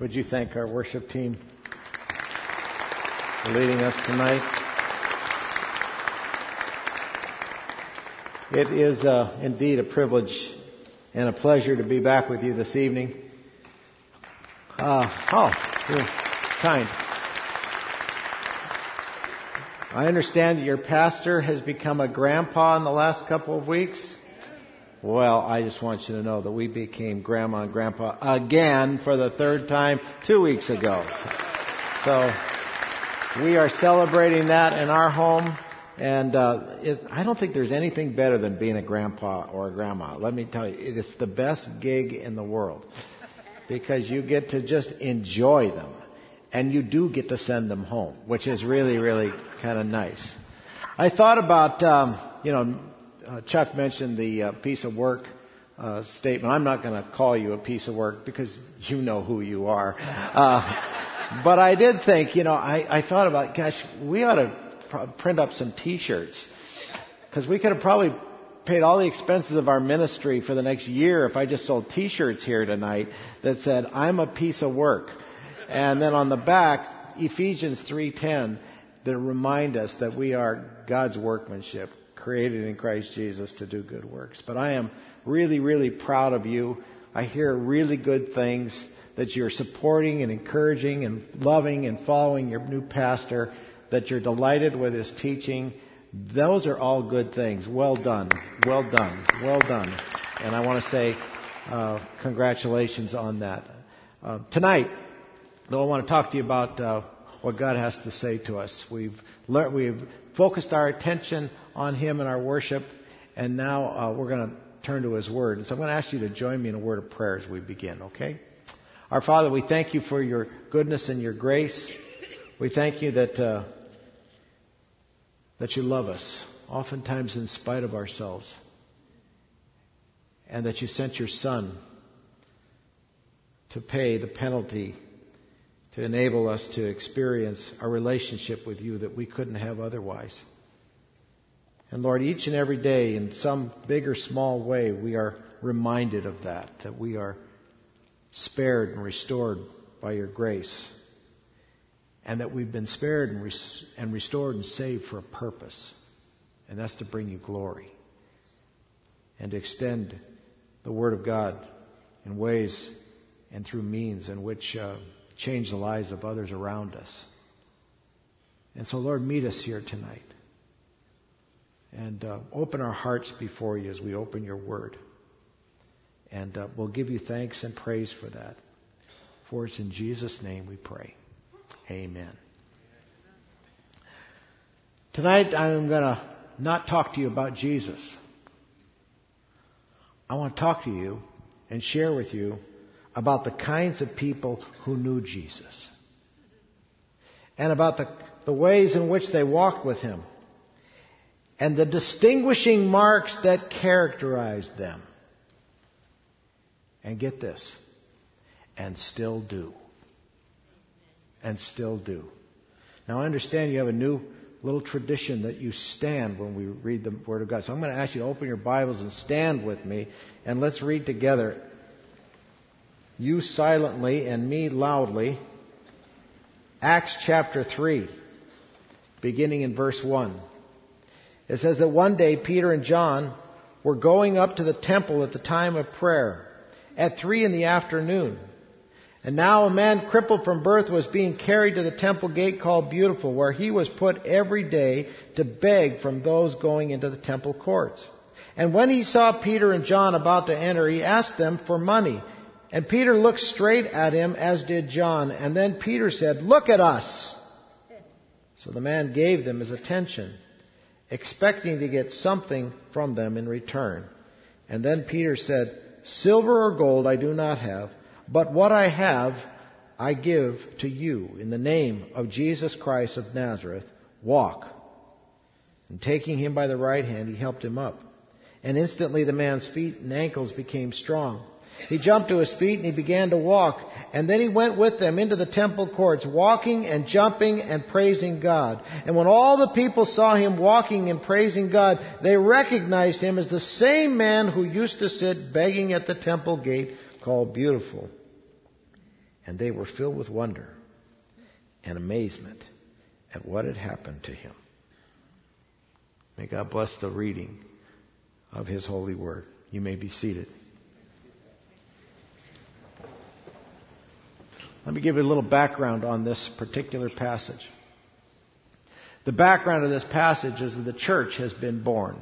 Would you thank our worship team for leading us tonight? It is uh, indeed a privilege and a pleasure to be back with you this evening. Uh, oh, you're kind. I understand that your pastor has become a grandpa in the last couple of weeks. Well, I just want you to know that we became grandma and grandpa again for the third time two weeks ago. So we are celebrating that in our home and uh, it, I don't think there's anything better than being a grandpa or a grandma. Let me tell you, it's the best gig in the world because you get to just enjoy them, and you do get to send them home, which is really, really kind of nice. I thought about, um, you know, uh, Chuck mentioned the uh, piece of work uh, statement. I'm not going to call you a piece of work because you know who you are. Uh, but I did think, you know, I, I thought about, gosh, we ought to print up some T-shirts because we could have probably paid all the expenses of our ministry for the next year if I just sold T-shirts here tonight that said "I'm a piece of work," and then on the back Ephesians 3:10 that remind us that we are God's workmanship, created in Christ Jesus to do good works. But I am really, really proud of you. I hear really good things that you're supporting and encouraging and loving and following your new pastor that you're delighted with his teaching. Those are all good things. Well done. Well done. Well done. And I want to say uh, congratulations on that. Uh, tonight, though, I want to talk to you about uh, what God has to say to us. We've learned, we've focused our attention on Him in our worship, and now uh, we're going to turn to His Word. So I'm going to ask you to join me in a word of prayer as we begin. Okay? Our Father, we thank you for your goodness and your grace. We thank you that uh, that you love us, oftentimes in spite of ourselves, and that you sent your Son to pay the penalty to enable us to experience a relationship with you that we couldn't have otherwise. And Lord, each and every day, in some big or small way, we are reminded of that, that we are spared and restored by your grace and that we've been spared and, res- and restored and saved for a purpose, and that's to bring you glory and to extend the Word of God in ways and through means in which uh, change the lives of others around us. And so, Lord, meet us here tonight. And uh, open our hearts before you as we open your word. And uh, we'll give you thanks and praise for that. For it's in Jesus' name we pray. Amen. Tonight I'm going to not talk to you about Jesus. I want to talk to you and share with you about the kinds of people who knew Jesus and about the, the ways in which they walked with him and the distinguishing marks that characterized them. And get this, and still do and still do. Now I understand you have a new little tradition that you stand when we read the Word of God. So I'm going to ask you to open your Bibles and stand with me and let's read together. You silently and me loudly. Acts chapter 3, beginning in verse 1. It says that one day Peter and John were going up to the temple at the time of prayer at 3 in the afternoon. And now a man crippled from birth was being carried to the temple gate called Beautiful, where he was put every day to beg from those going into the temple courts. And when he saw Peter and John about to enter, he asked them for money. And Peter looked straight at him, as did John. And then Peter said, Look at us! So the man gave them his attention, expecting to get something from them in return. And then Peter said, Silver or gold I do not have but what I have, I give to you in the name of Jesus Christ of Nazareth. Walk. And taking him by the right hand, he helped him up. And instantly the man's feet and ankles became strong. He jumped to his feet and he began to walk. And then he went with them into the temple courts, walking and jumping and praising God. And when all the people saw him walking and praising God, they recognized him as the same man who used to sit begging at the temple gate called Beautiful and they were filled with wonder and amazement at what had happened to him. May God bless the reading of his holy word. You may be seated. Let me give you a little background on this particular passage. The background of this passage is that the church has been born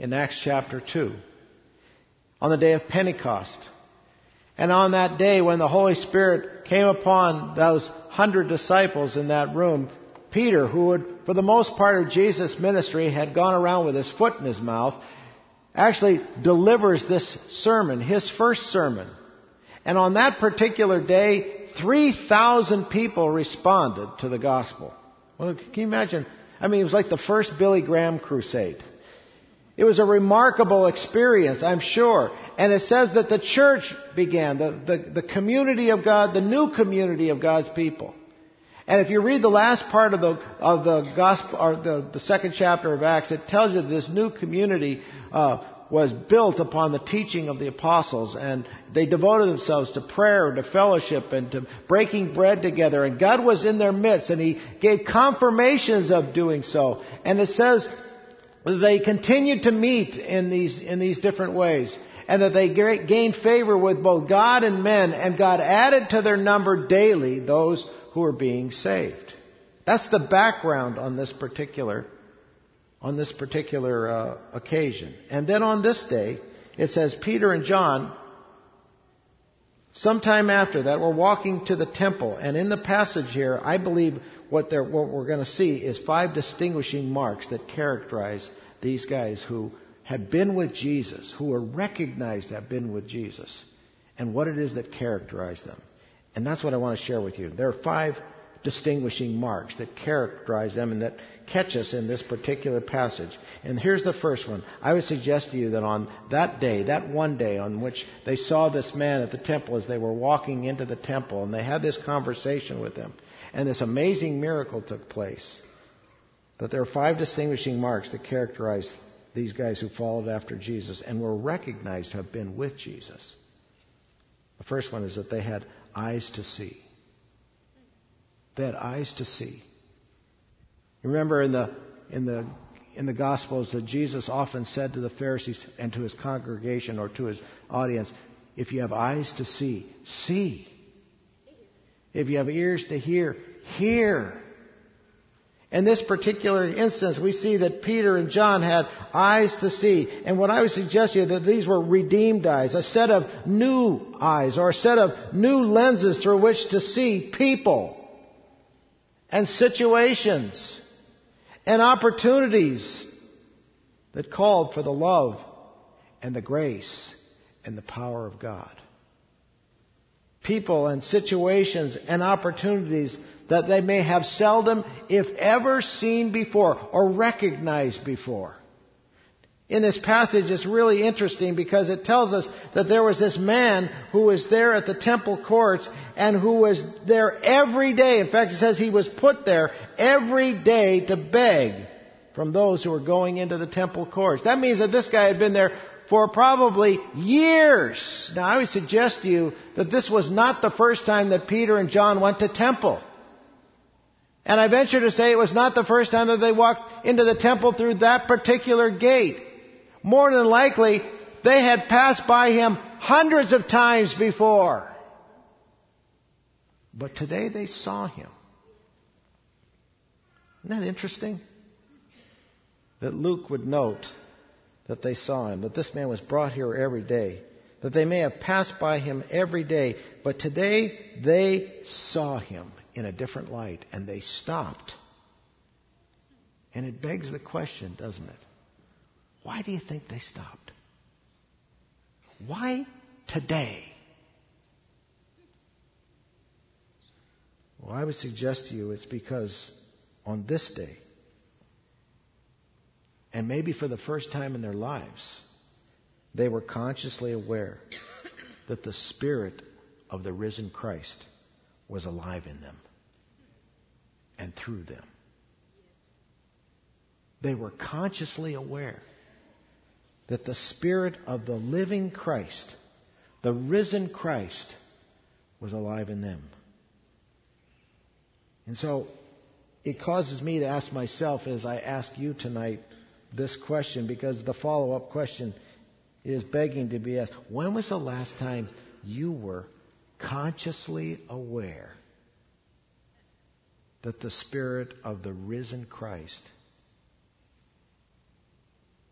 in Acts chapter 2 on the day of Pentecost. And on that day when the Holy Spirit came upon those hundred disciples in that room, Peter, who would, for the most part of Jesus' ministry, had gone around with his foot in his mouth, actually delivers this sermon, his first sermon. And on that particular day, 3,000 people responded to the gospel. Well, can you imagine? I mean, it was like the first Billy Graham crusade. It was a remarkable experience, I'm sure. And it says that the church began, the, the, the, community of God, the new community of God's people. And if you read the last part of the, of the gospel, or the, the second chapter of Acts, it tells you this new community uh, was built upon the teaching of the apostles and they devoted themselves to prayer to fellowship and to breaking bread together and God was in their midst and he gave confirmations of doing so. And it says they continued to meet in these, in these different ways and that they gained favor with both God and men and God added to their number daily those who were being saved. That's the background on this particular on this particular uh, occasion. And then on this day, it says Peter and John, sometime after that, were walking to the temple. And in the passage here, I believe what, what we're going to see is five distinguishing marks that characterize these guys who had been with Jesus, who were recognized to have been with Jesus, and what it is that characterized them. And that's what I want to share with you. There are five distinguishing marks that characterize them and that catch us in this particular passage. And here's the first one. I would suggest to you that on that day, that one day on which they saw this man at the temple as they were walking into the temple and they had this conversation with him, and this amazing miracle took place, that there are five distinguishing marks that characterize these guys who followed after Jesus and were recognized to have been with Jesus. The first one is that they had eyes to see. They had eyes to see. Remember in the, in the, in the Gospels that Jesus often said to the Pharisees and to his congregation or to his audience, if you have eyes to see, see. If you have ears to hear, hear. In this particular instance, we see that Peter and John had eyes to see. And what I would suggest to you that these were redeemed eyes, a set of new eyes or a set of new lenses through which to see people and situations and opportunities that called for the love and the grace and the power of God. People and situations and opportunities that they may have seldom, if ever, seen before or recognized before in this passage is really interesting because it tells us that there was this man who was there at the temple courts and who was there every day. In fact, it says he was put there every day to beg from those who were going into the temple courts. That means that this guy had been there for probably years. Now, I would suggest to you that this was not the first time that Peter and John went to temple. And I venture to say it was not the first time that they walked into the temple through that particular gate. More than likely, they had passed by him hundreds of times before. But today they saw him. Isn't that interesting? That Luke would note that they saw him, that this man was brought here every day, that they may have passed by him every day, but today they saw him in a different light and they stopped. And it begs the question, doesn't it? Why do you think they stopped? Why today? Well, I would suggest to you it's because on this day, and maybe for the first time in their lives, they were consciously aware that the Spirit of the risen Christ was alive in them and through them. They were consciously aware that the Spirit of the living Christ, the risen Christ, was alive in them. And so it causes me to ask myself as I ask you tonight this question because the follow up question is begging to be asked. When was the last time you were consciously aware that the Spirit of the risen Christ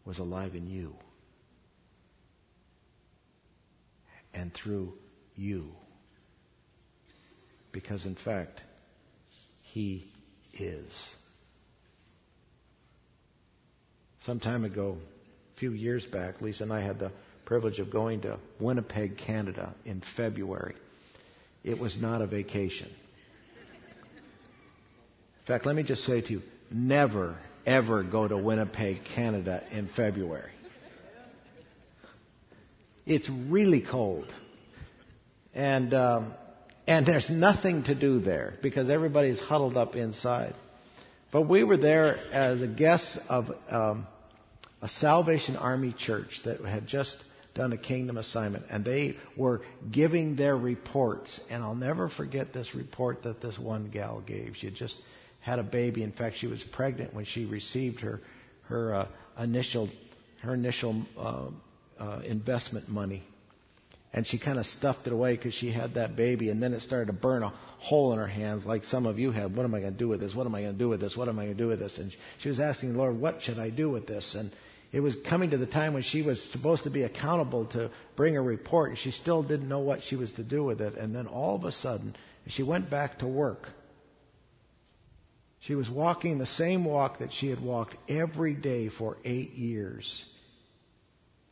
was alive in you and through you? Because, in fact, He is. Some time ago, a few years back, Lisa and I had the privilege of going to Winnipeg, Canada in February. It was not a vacation. In fact, let me just say to you never, ever go to Winnipeg, Canada in February. It's really cold. And, um, and there's nothing to do there because everybody's huddled up inside. But we were there as the guests of um, a Salvation Army church that had just done a kingdom assignment, and they were giving their reports. And I'll never forget this report that this one gal gave. She just had a baby. In fact, she was pregnant when she received her her uh, initial her initial uh, uh, investment money and she kind of stuffed it away because she had that baby, and then it started to burn a hole in her hands, like some of you have. What am I going to do with this? What am I going to do with this? What am I going to do with this? And she was asking the Lord, What should I do with this? And it was coming to the time when she was supposed to be accountable to bring a report, and she still didn't know what she was to do with it. And then all of a sudden, she went back to work. She was walking the same walk that she had walked every day for eight years,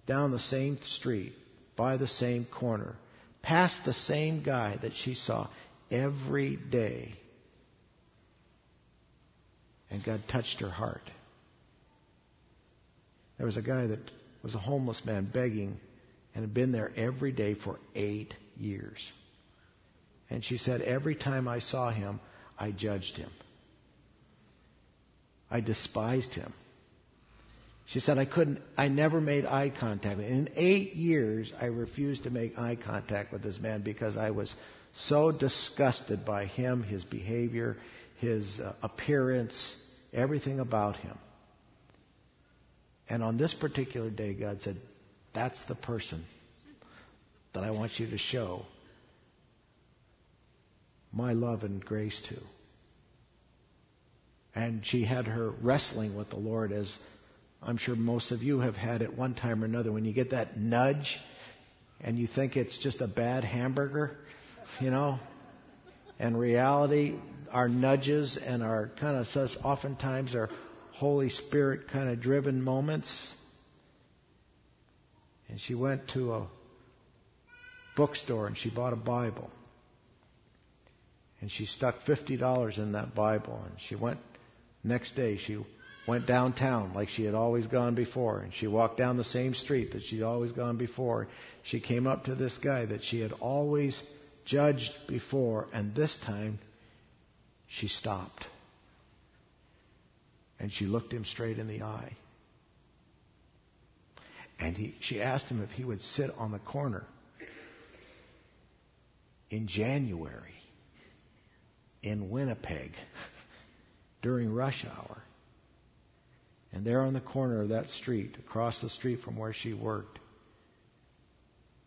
down the same street by the same corner, past the same guy that she saw every day. And God touched her heart. There was a guy that was a homeless man begging and had been there every day for eight years. And she said, Every time I saw him, I judged him. I despised him. She said, I couldn't, I never made eye contact. In eight years, I refused to make eye contact with this man because I was so disgusted by him, his behavior, his uh, appearance, everything about him. And on this particular day, God said, That's the person that I want you to show my love and grace to. And she had her wrestling with the Lord as I'm sure most of you have had at one time or another when you get that nudge and you think it's just a bad hamburger, you know. And reality, our nudges and our kind of says oftentimes are Holy Spirit kind of driven moments. And she went to a bookstore and she bought a Bible. And she stuck $50 in that Bible. And she went, next day, she went downtown like she had always gone before. And she walked down the same street that she'd always gone before. She came up to this guy that she had always judged before, and this time she stopped. And she looked him straight in the eye. And he, she asked him if he would sit on the corner in January in Winnipeg during rush hour and there on the corner of that street, across the street from where she worked,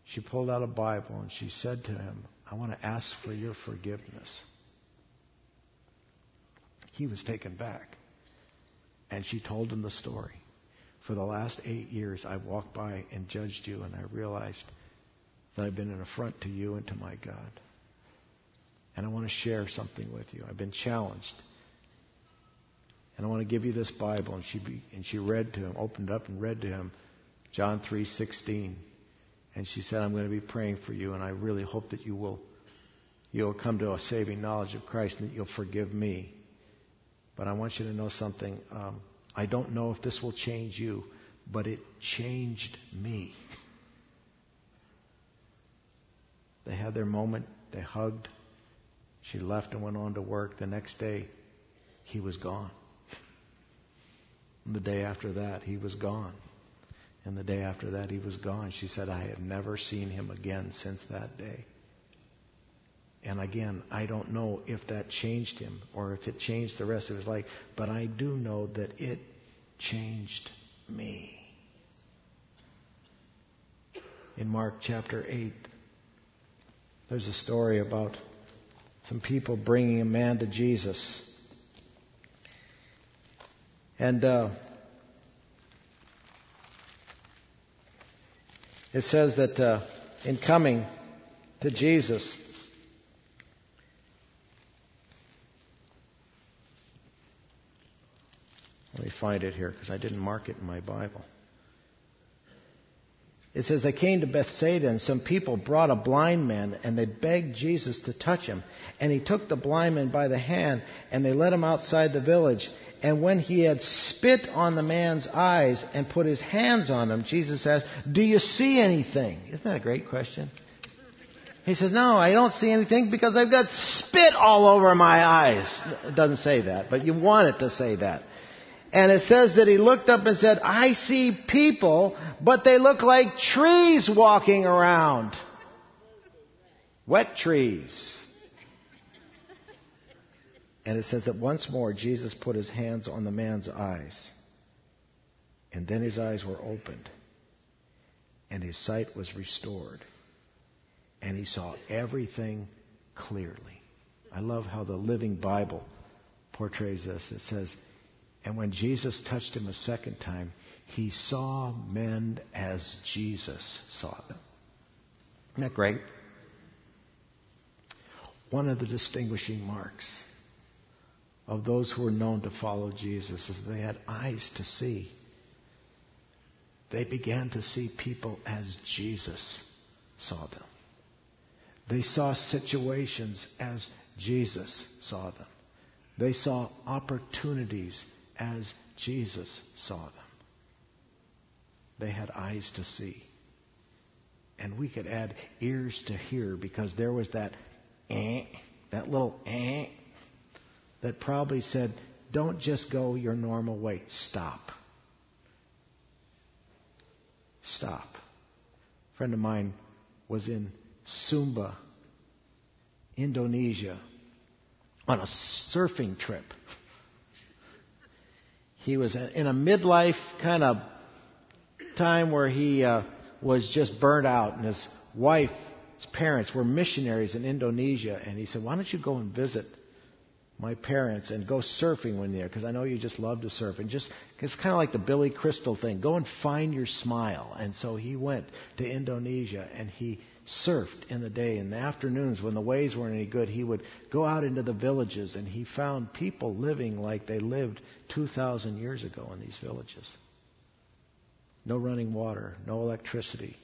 she pulled out a Bible and she said to him, I want to ask for your forgiveness. He was taken back. And she told him the story. For the last eight years, I've walked by and judged you, and I realized that I've been an affront to you and to my God. And I want to share something with you. I've been challenged and I want to give you this Bible. And she, be, and she read to him, opened up and read to him John 3.16. And she said, I'm going to be praying for you, and I really hope that you will you'll come to a saving knowledge of Christ and that you'll forgive me. But I want you to know something. Um, I don't know if this will change you, but it changed me. They had their moment. They hugged. She left and went on to work. The next day, he was gone. And the day after that, he was gone. And the day after that, he was gone. She said, I have never seen him again since that day. And again, I don't know if that changed him or if it changed the rest of his life, but I do know that it changed me. In Mark chapter 8, there's a story about some people bringing a man to Jesus. And uh, it says that uh, in coming to Jesus, let me find it here because I didn't mark it in my Bible. It says they came to Bethsaida and some people brought a blind man and they begged Jesus to touch him. And he took the blind man by the hand and they led him outside the village. And when he had spit on the man's eyes and put his hands on him, Jesus asked, Do you see anything? Isn't that a great question? He says, No, I don't see anything because I've got spit all over my eyes. It doesn't say that, but you want it to say that. And it says that he looked up and said, I see people, but they look like trees walking around. Wet trees. And it says that once more Jesus put his hands on the man's eyes. And then his eyes were opened. And his sight was restored. And he saw everything clearly. I love how the Living Bible portrays this. It says, and when Jesus touched him a second time, he saw men as Jesus saw them. Isn't that great? One of the distinguishing marks of those who were known to follow Jesus is they had eyes to see. They began to see people as Jesus saw them. They saw situations as Jesus saw them. They saw opportunities as Jesus saw them. They had eyes to see. And we could add ears to hear because there was that eh, that little eh, that probably said, don't just go your normal way. Stop. Stop. A friend of mine was in Sumba, Indonesia, on a surfing trip. He was in a midlife kind of time where he uh, was just burnt out, and his wife, his parents were missionaries in Indonesia, and he said, "Why don't you go and visit my parents and go surfing when there? Because I know you just love to surf, and just it's kind of like the Billy Crystal thing. Go and find your smile." And so he went to Indonesia, and he surfed in the day. In the afternoons, when the waves weren't any good, he would go out into the villages and he found people living like they lived 2,000 years ago in these villages. No running water, no electricity,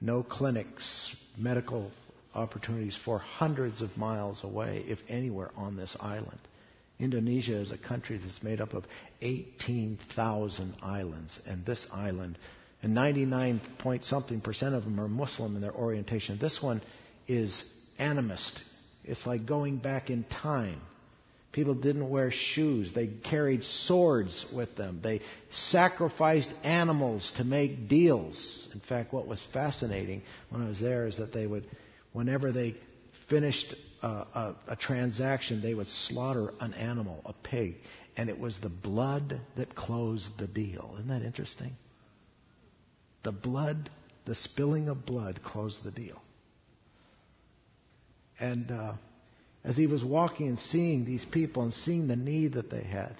no clinics, medical opportunities for hundreds of miles away, if anywhere, on this island. Indonesia is a country that's made up of 18,000 islands, and this island and 99 point something percent of them are Muslim in their orientation. This one is animist. It's like going back in time. People didn't wear shoes. They carried swords with them. They sacrificed animals to make deals. In fact, what was fascinating when I was there is that they would, whenever they finished a, a, a transaction, they would slaughter an animal, a pig, and it was the blood that closed the deal. Isn't that interesting? The blood, the spilling of blood closed the deal. And uh, as he was walking and seeing these people and seeing the need that they had,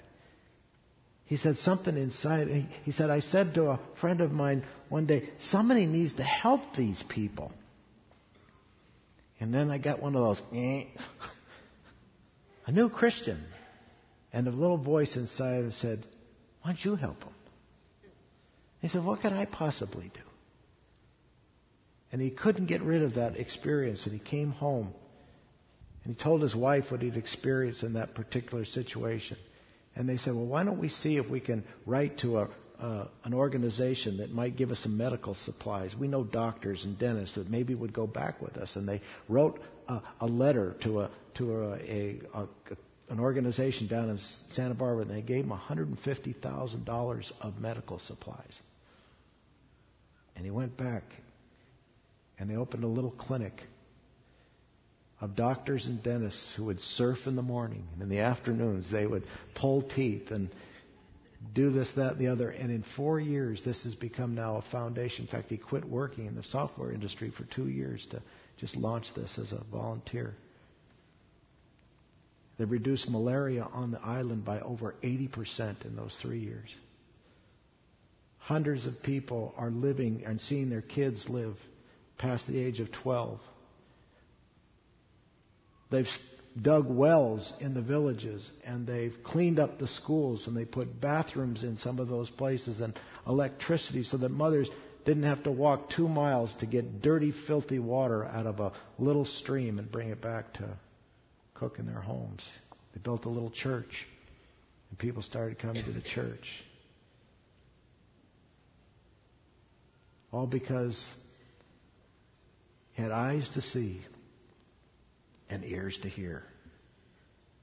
he said something inside. He, he said, I said to a friend of mine one day, somebody needs to help these people. And then I got one of those, eh. a new Christian. And a little voice inside of him said, Why don't you help him? He said, What could I possibly do? And he couldn't get rid of that experience, and he came home. And he told his wife what he'd experienced in that particular situation. And they said, Well, why don't we see if we can write to a, uh, an organization that might give us some medical supplies? We know doctors and dentists that maybe would go back with us. And they wrote a, a letter to, a, to a, a, a an organization down in Santa Barbara, and they gave him $150,000 of medical supplies. And he went back and they opened a little clinic of doctors and dentists who would surf in the morning, and in the afternoons they would pull teeth and do this, that, and the other. And in four years, this has become now a foundation. In fact, he quit working in the software industry for two years to just launch this as a volunteer. They've reduced malaria on the island by over 80% in those three years. Hundreds of people are living and seeing their kids live past the age of 12. They've dug wells in the villages and they've cleaned up the schools and they put bathrooms in some of those places and electricity so that mothers didn't have to walk two miles to get dirty, filthy water out of a little stream and bring it back to cook in their homes. They built a little church and people started coming to the church. All because he had eyes to see and ears to hear.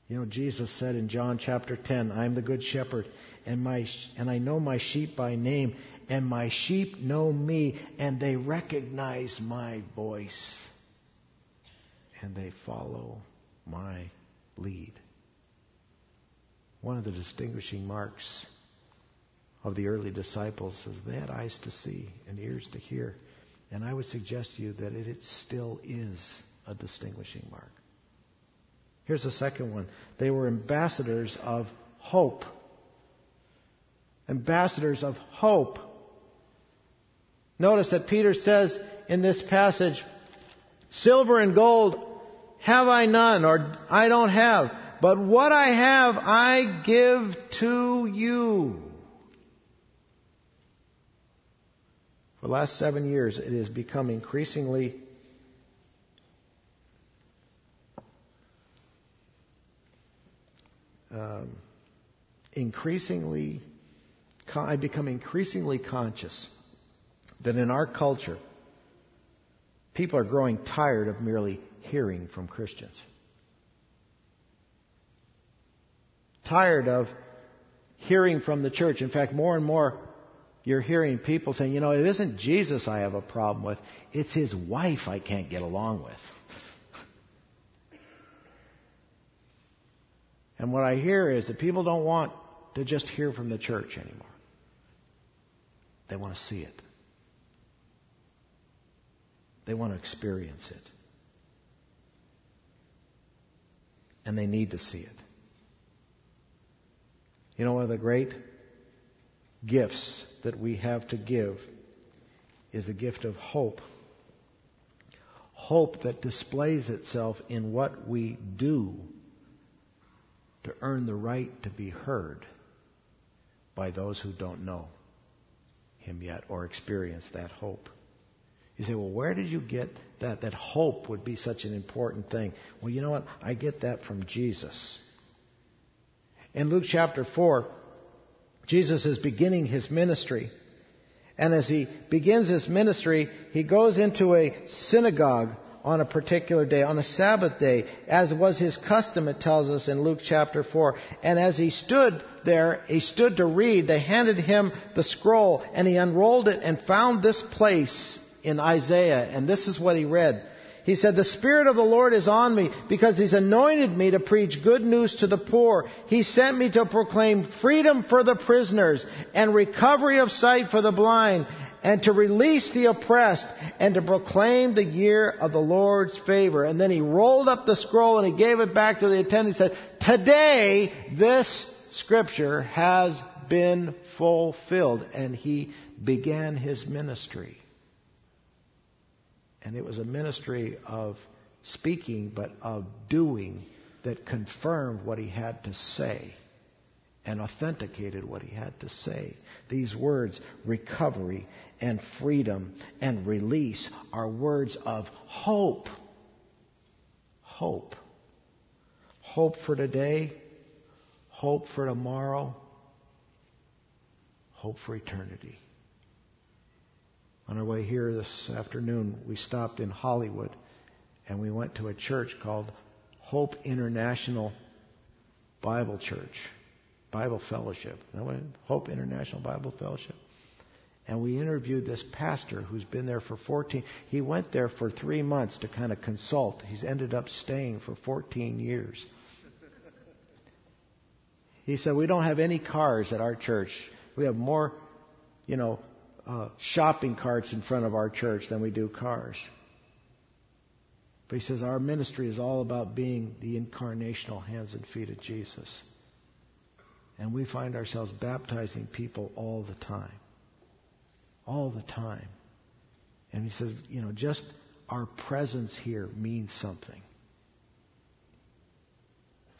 You know, Jesus said in John chapter 10, I am the good shepherd, and, my, and I know my sheep by name, and my sheep know me, and they recognize my voice, and they follow my lead. One of the distinguishing marks of the early disciples is they had eyes to see and ears to hear. And I would suggest to you that it still is a distinguishing mark. Here's the second one. They were ambassadors of hope. Ambassadors of hope. Notice that Peter says in this passage, Silver and gold have I none, or I don't have, but what I have I give to you. For the last seven years, it has become increasingly um, increasingly, I become increasingly conscious that in our culture, people are growing tired of merely hearing from Christians. Tired of hearing from the church. In fact, more and more you're hearing people saying, you know, it isn't Jesus I have a problem with, it's his wife I can't get along with. And what I hear is that people don't want to just hear from the church anymore. They want to see it. They want to experience it. And they need to see it. You know, one of the great gifts that we have to give is the gift of hope. Hope that displays itself in what we do to earn the right to be heard by those who don't know Him yet or experience that hope. You say, well, where did you get that? That hope would be such an important thing. Well, you know what? I get that from Jesus. In Luke chapter 4, Jesus is beginning his ministry. And as he begins his ministry, he goes into a synagogue on a particular day, on a Sabbath day, as was his custom, it tells us in Luke chapter 4. And as he stood there, he stood to read, they handed him the scroll, and he unrolled it and found this place in Isaiah. And this is what he read. He said, The Spirit of the Lord is on me because He's anointed me to preach good news to the poor. He sent me to proclaim freedom for the prisoners and recovery of sight for the blind and to release the oppressed and to proclaim the year of the Lord's favor. And then he rolled up the scroll and he gave it back to the attendant and said, Today this scripture has been fulfilled. And he began his ministry. And it was a ministry of speaking, but of doing that confirmed what he had to say and authenticated what he had to say. These words, recovery and freedom and release, are words of hope. Hope. Hope for today, hope for tomorrow, hope for eternity. On our way here this afternoon, we stopped in Hollywood and we went to a church called Hope International Bible Church. Bible Fellowship. Hope International Bible Fellowship. And we interviewed this pastor who's been there for 14. He went there for three months to kind of consult. He's ended up staying for 14 years. He said, We don't have any cars at our church. We have more, you know, uh, shopping carts in front of our church than we do cars. But he says, Our ministry is all about being the incarnational hands and feet of Jesus. And we find ourselves baptizing people all the time. All the time. And he says, you know, just our presence here means something.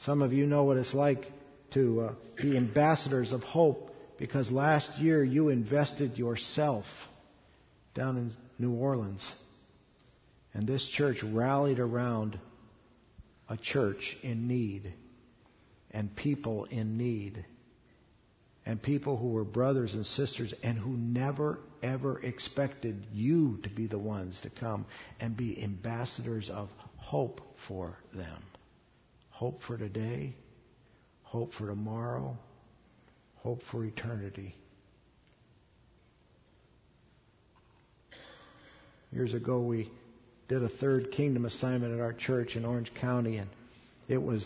Some of you know what it's like to uh, be ambassadors of hope because last year you invested yourself down in New Orleans. And this church rallied around a church in need and people in need and people who were brothers and sisters and who never ever expected you to be the ones to come and be ambassadors of hope for them. Hope for today, hope for tomorrow, hope for eternity. Years ago, we did a third kingdom assignment at our church in Orange County, and it was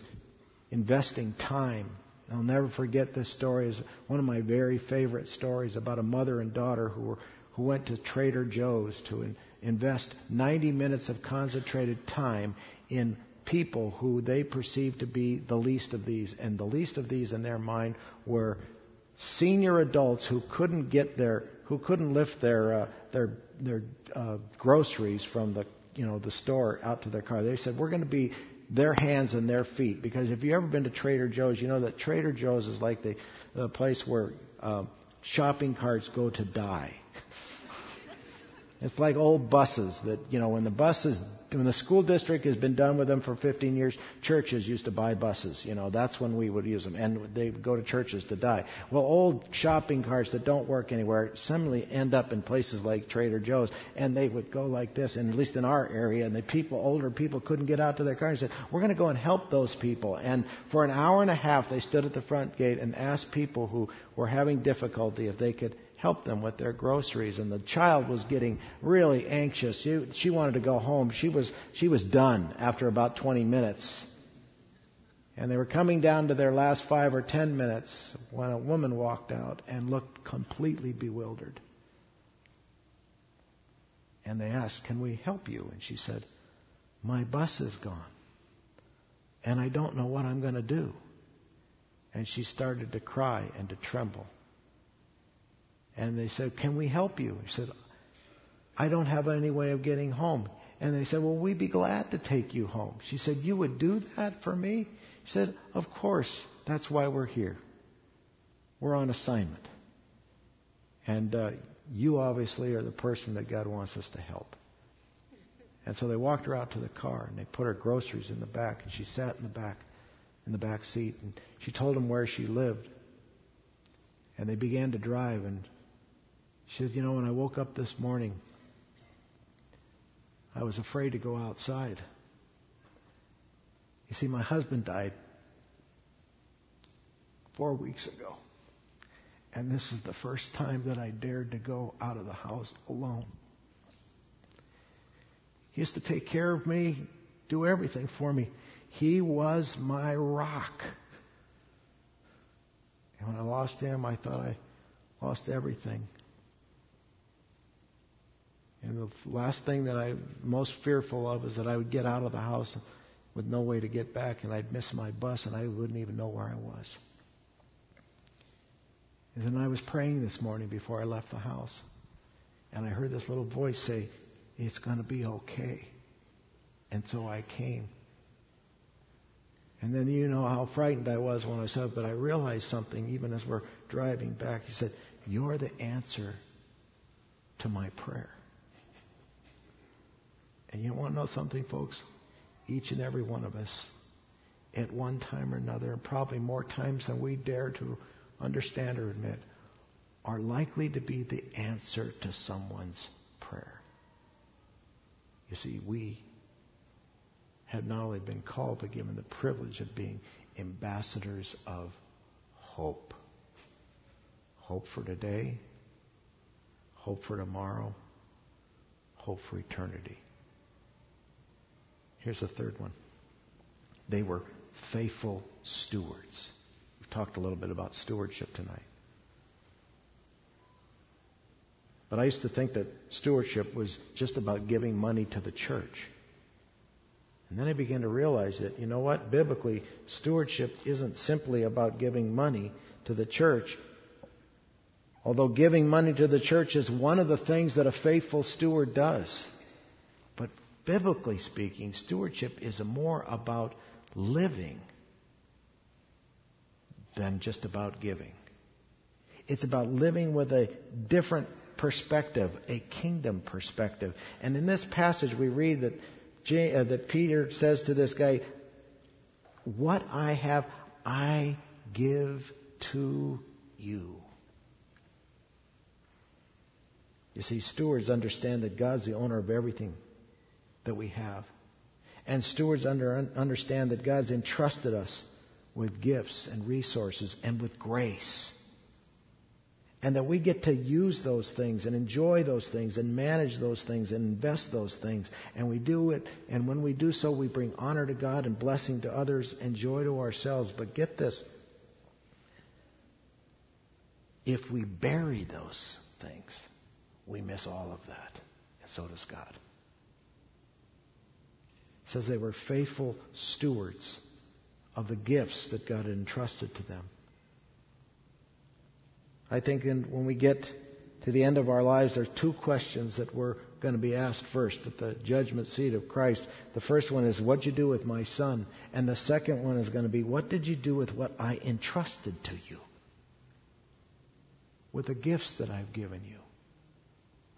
investing time. I'll never forget this story. It's one of my very favorite stories about a mother and daughter who were who went to Trader Joe's to in, invest 90 minutes of concentrated time in people who they perceived to be the least of these. And the least of these in their mind were senior adults who couldn't get their, who couldn't lift their, uh, their, their uh, groceries from the, you know, the store out to their car. They said, we're going to be their hands and their feet. Because if you've ever been to Trader Joe's, you know that Trader Joe's is like the, the place where uh, shopping carts go to die. It's like old buses that, you know, when the buses, when the school district has been done with them for 15 years, churches used to buy buses. You know, that's when we would use them. And they go to churches to die. Well, old shopping carts that don't work anywhere suddenly end up in places like Trader Joe's. And they would go like this, and at least in our area, and the people, older people couldn't get out to their car and said, we're going to go and help those people. And for an hour and a half, they stood at the front gate and asked people who were having difficulty if they could help them with their groceries. And the child was getting really anxious. She, she wanted to go home. She was, she was done after about 20 minutes. And they were coming down to their last five or ten minutes when a woman walked out and looked completely bewildered. And they asked, Can we help you? And she said, My bus is gone. And I don't know what I'm going to do. And she started to cry and to tremble. And they said, Can we help you? He said, I don't have any way of getting home. And they said, Well, we'd be glad to take you home. She said, You would do that for me? He said, Of course. That's why we're here. We're on assignment. And uh, you obviously are the person that God wants us to help. And so they walked her out to the car and they put her groceries in the back and she sat in the back in the back seat and she told them where she lived. And they began to drive and she says, You know, when I woke up this morning, I was afraid to go outside. You see, my husband died four weeks ago. And this is the first time that I dared to go out of the house alone. He used to take care of me, do everything for me. He was my rock. And when I lost him, I thought I lost everything. And the last thing that I'm most fearful of is that I would get out of the house with no way to get back and I'd miss my bus and I wouldn't even know where I was. And then I was praying this morning before I left the house. And I heard this little voice say, It's going to be okay. And so I came. And then you know how frightened I was when I said it, but I realized something even as we're driving back. He said, You're the answer to my prayer. And you want to know something, folks? Each and every one of us, at one time or another, and probably more times than we dare to understand or admit, are likely to be the answer to someone's prayer. You see, we have not only been called, but given the privilege of being ambassadors of hope. Hope for today, hope for tomorrow, hope for eternity. Here's the third one. They were faithful stewards. We've talked a little bit about stewardship tonight. But I used to think that stewardship was just about giving money to the church. And then I began to realize that, you know what? Biblically, stewardship isn't simply about giving money to the church. Although giving money to the church is one of the things that a faithful steward does. Biblically speaking, stewardship is more about living than just about giving. It's about living with a different perspective, a kingdom perspective. And in this passage, we read that, J, uh, that Peter says to this guy, What I have, I give to you. You see, stewards understand that God's the owner of everything that we have. And stewards under, understand that God's entrusted us with gifts and resources and with grace. And that we get to use those things and enjoy those things and manage those things and invest those things. And we do it, and when we do so, we bring honor to God and blessing to others and joy to ourselves. But get this if we bury those things, we miss all of that. And so does God. Says they were faithful stewards of the gifts that God had entrusted to them. I think in, when we get to the end of our lives, there are two questions that we're going to be asked first at the judgment seat of Christ. The first one is, What'd you do with my son? And the second one is going to be, What did you do with what I entrusted to you? With the gifts that I've given you,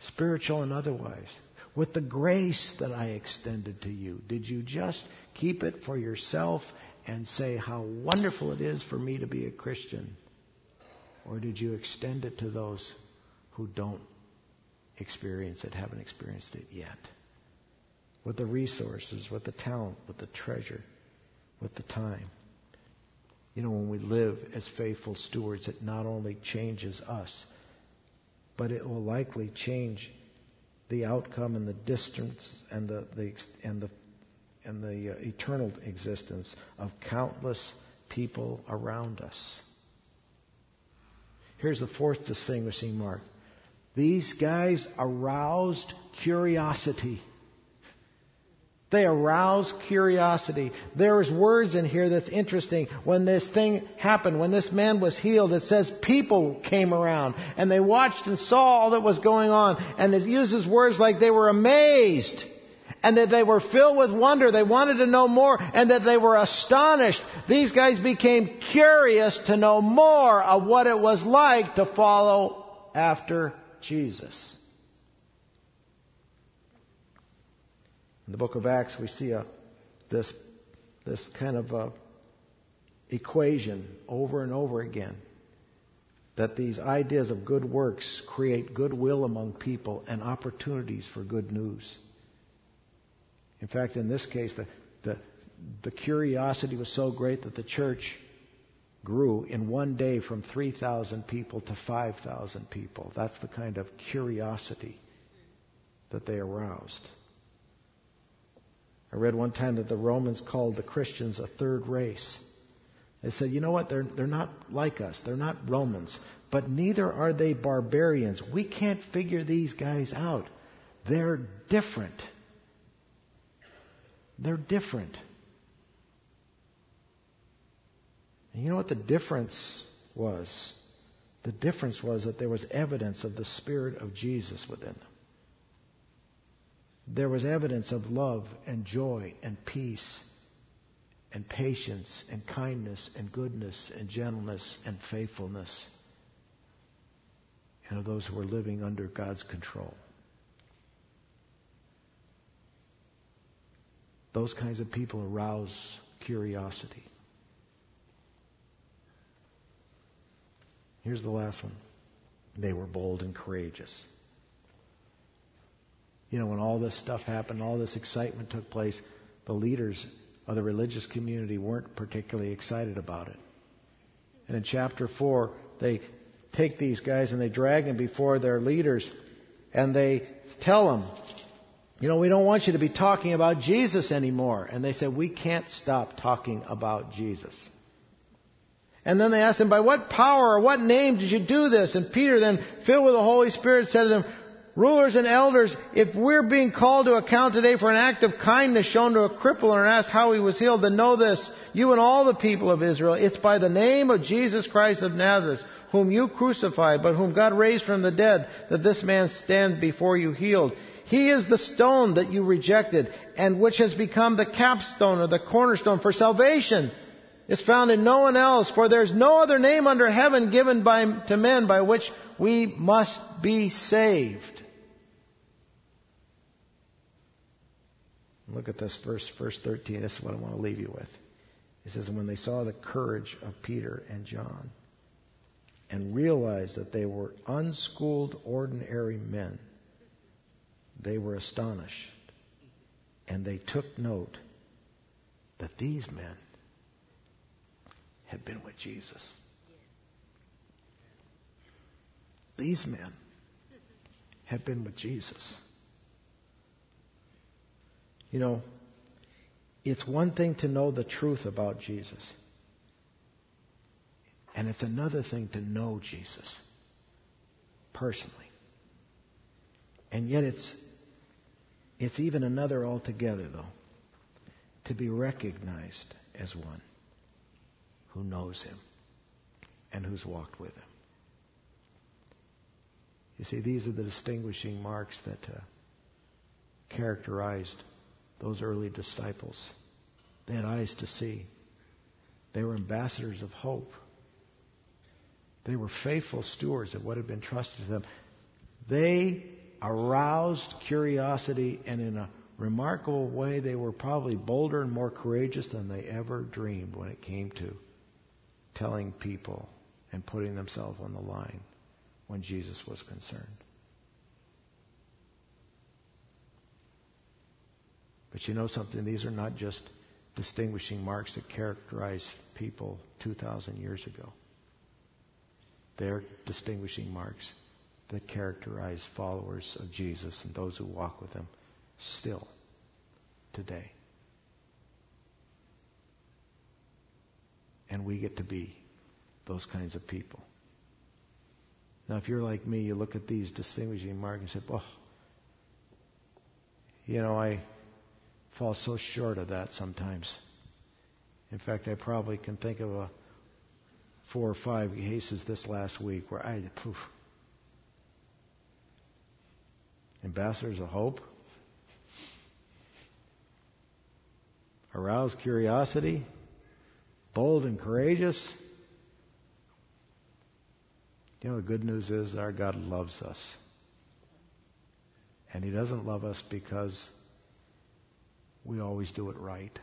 spiritual and otherwise. With the grace that I extended to you. Did you just keep it for yourself and say how wonderful it is for me to be a Christian? Or did you extend it to those who don't experience it, haven't experienced it yet? With the resources, with the talent, with the treasure, with the time. You know, when we live as faithful stewards, it not only changes us, but it will likely change the outcome and the distance and the, the and the and the uh, eternal existence of countless people around us. Here's the fourth distinguishing mark. These guys aroused curiosity. They aroused curiosity. There's words in here that's interesting. When this thing happened, when this man was healed, it says people came around and they watched and saw all that was going on. And it uses words like they were amazed and that they were filled with wonder. They wanted to know more and that they were astonished. These guys became curious to know more of what it was like to follow after Jesus. In the book of Acts, we see a, this, this kind of equation over and over again that these ideas of good works create goodwill among people and opportunities for good news. In fact, in this case, the, the, the curiosity was so great that the church grew in one day from 3,000 people to 5,000 people. That's the kind of curiosity that they aroused. I read one time that the Romans called the Christians a third race. They said, you know what? They're, they're not like us. They're not Romans. But neither are they barbarians. We can't figure these guys out. They're different. They're different. And you know what the difference was? The difference was that there was evidence of the Spirit of Jesus within them. There was evidence of love and joy and peace and patience and kindness and goodness and gentleness and faithfulness and of those who were living under God's control. Those kinds of people arouse curiosity. Here's the last one. They were bold and courageous. You know, when all this stuff happened, all this excitement took place, the leaders of the religious community weren't particularly excited about it. And in chapter 4, they take these guys and they drag them before their leaders and they tell them, you know, we don't want you to be talking about Jesus anymore. And they said, we can't stop talking about Jesus. And then they asked him, by what power or what name did you do this? And Peter then, filled with the Holy Spirit, said to them, rulers and elders, if we're being called to account today for an act of kindness shown to a cripple and asked how he was healed, then know this, you and all the people of Israel, it's by the name of Jesus Christ of Nazareth, whom you crucified, but whom God raised from the dead, that this man stand before you healed. He is the stone that you rejected, and which has become the capstone or the cornerstone for salvation is found in no one else, for there's no other name under heaven given by, to men by which we must be saved. Look at this verse, verse 13. This is what I want to leave you with. It says, When they saw the courage of Peter and John and realized that they were unschooled, ordinary men, they were astonished. And they took note that these men had been with Jesus. These men have been with Jesus. You know, it's one thing to know the truth about Jesus, and it's another thing to know Jesus personally. And yet it's it's even another altogether though to be recognized as one who knows him and who's walked with him. You see, these are the distinguishing marks that uh, characterized those early disciples. They had eyes to see. They were ambassadors of hope. They were faithful stewards of what had been trusted to them. They aroused curiosity, and in a remarkable way, they were probably bolder and more courageous than they ever dreamed when it came to telling people and putting themselves on the line when Jesus was concerned. But you know something? These are not just distinguishing marks that characterize people 2,000 years ago. They're distinguishing marks that characterize followers of Jesus and those who walk with him still today. And we get to be those kinds of people. Now, if you're like me, you look at these distinguishing marks and say, well, you know, I fall so short of that sometimes. In fact, I probably can think of a four or five cases this last week where I, poof, ambassadors of hope, arouse curiosity, bold and courageous. You know, the good news is our God loves us. And He doesn't love us because we always do it right.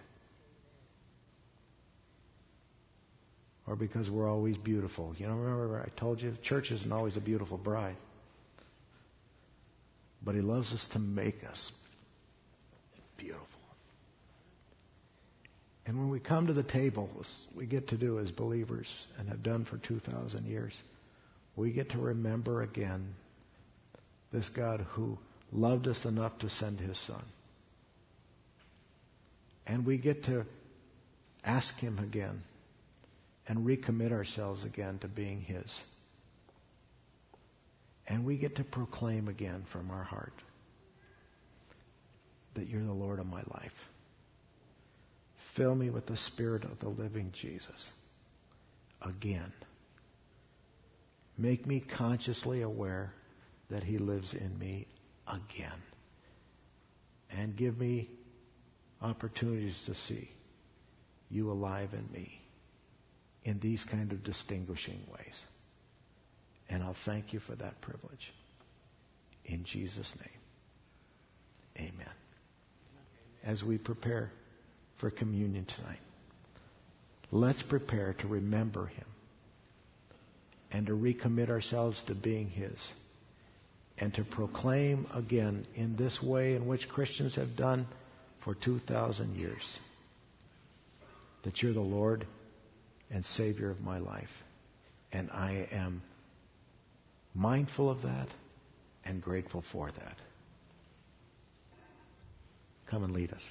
Or because we're always beautiful. You know, remember I told you, church isn't always a beautiful bride. But He loves us to make us beautiful. And when we come to the table, we get to do as believers and have done for 2,000 years, we get to remember again this God who loved us enough to send his son. And we get to ask him again and recommit ourselves again to being his. And we get to proclaim again from our heart that you're the Lord of my life. Fill me with the Spirit of the living Jesus again. Make me consciously aware that He lives in me again. And give me opportunities to see you alive in me in these kind of distinguishing ways. And I'll thank you for that privilege. In Jesus' name, amen. As we prepare for communion tonight. Let's prepare to remember Him and to recommit ourselves to being His and to proclaim again in this way in which Christians have done for 2,000 years that you're the Lord and Savior of my life. And I am mindful of that and grateful for that. Come and lead us.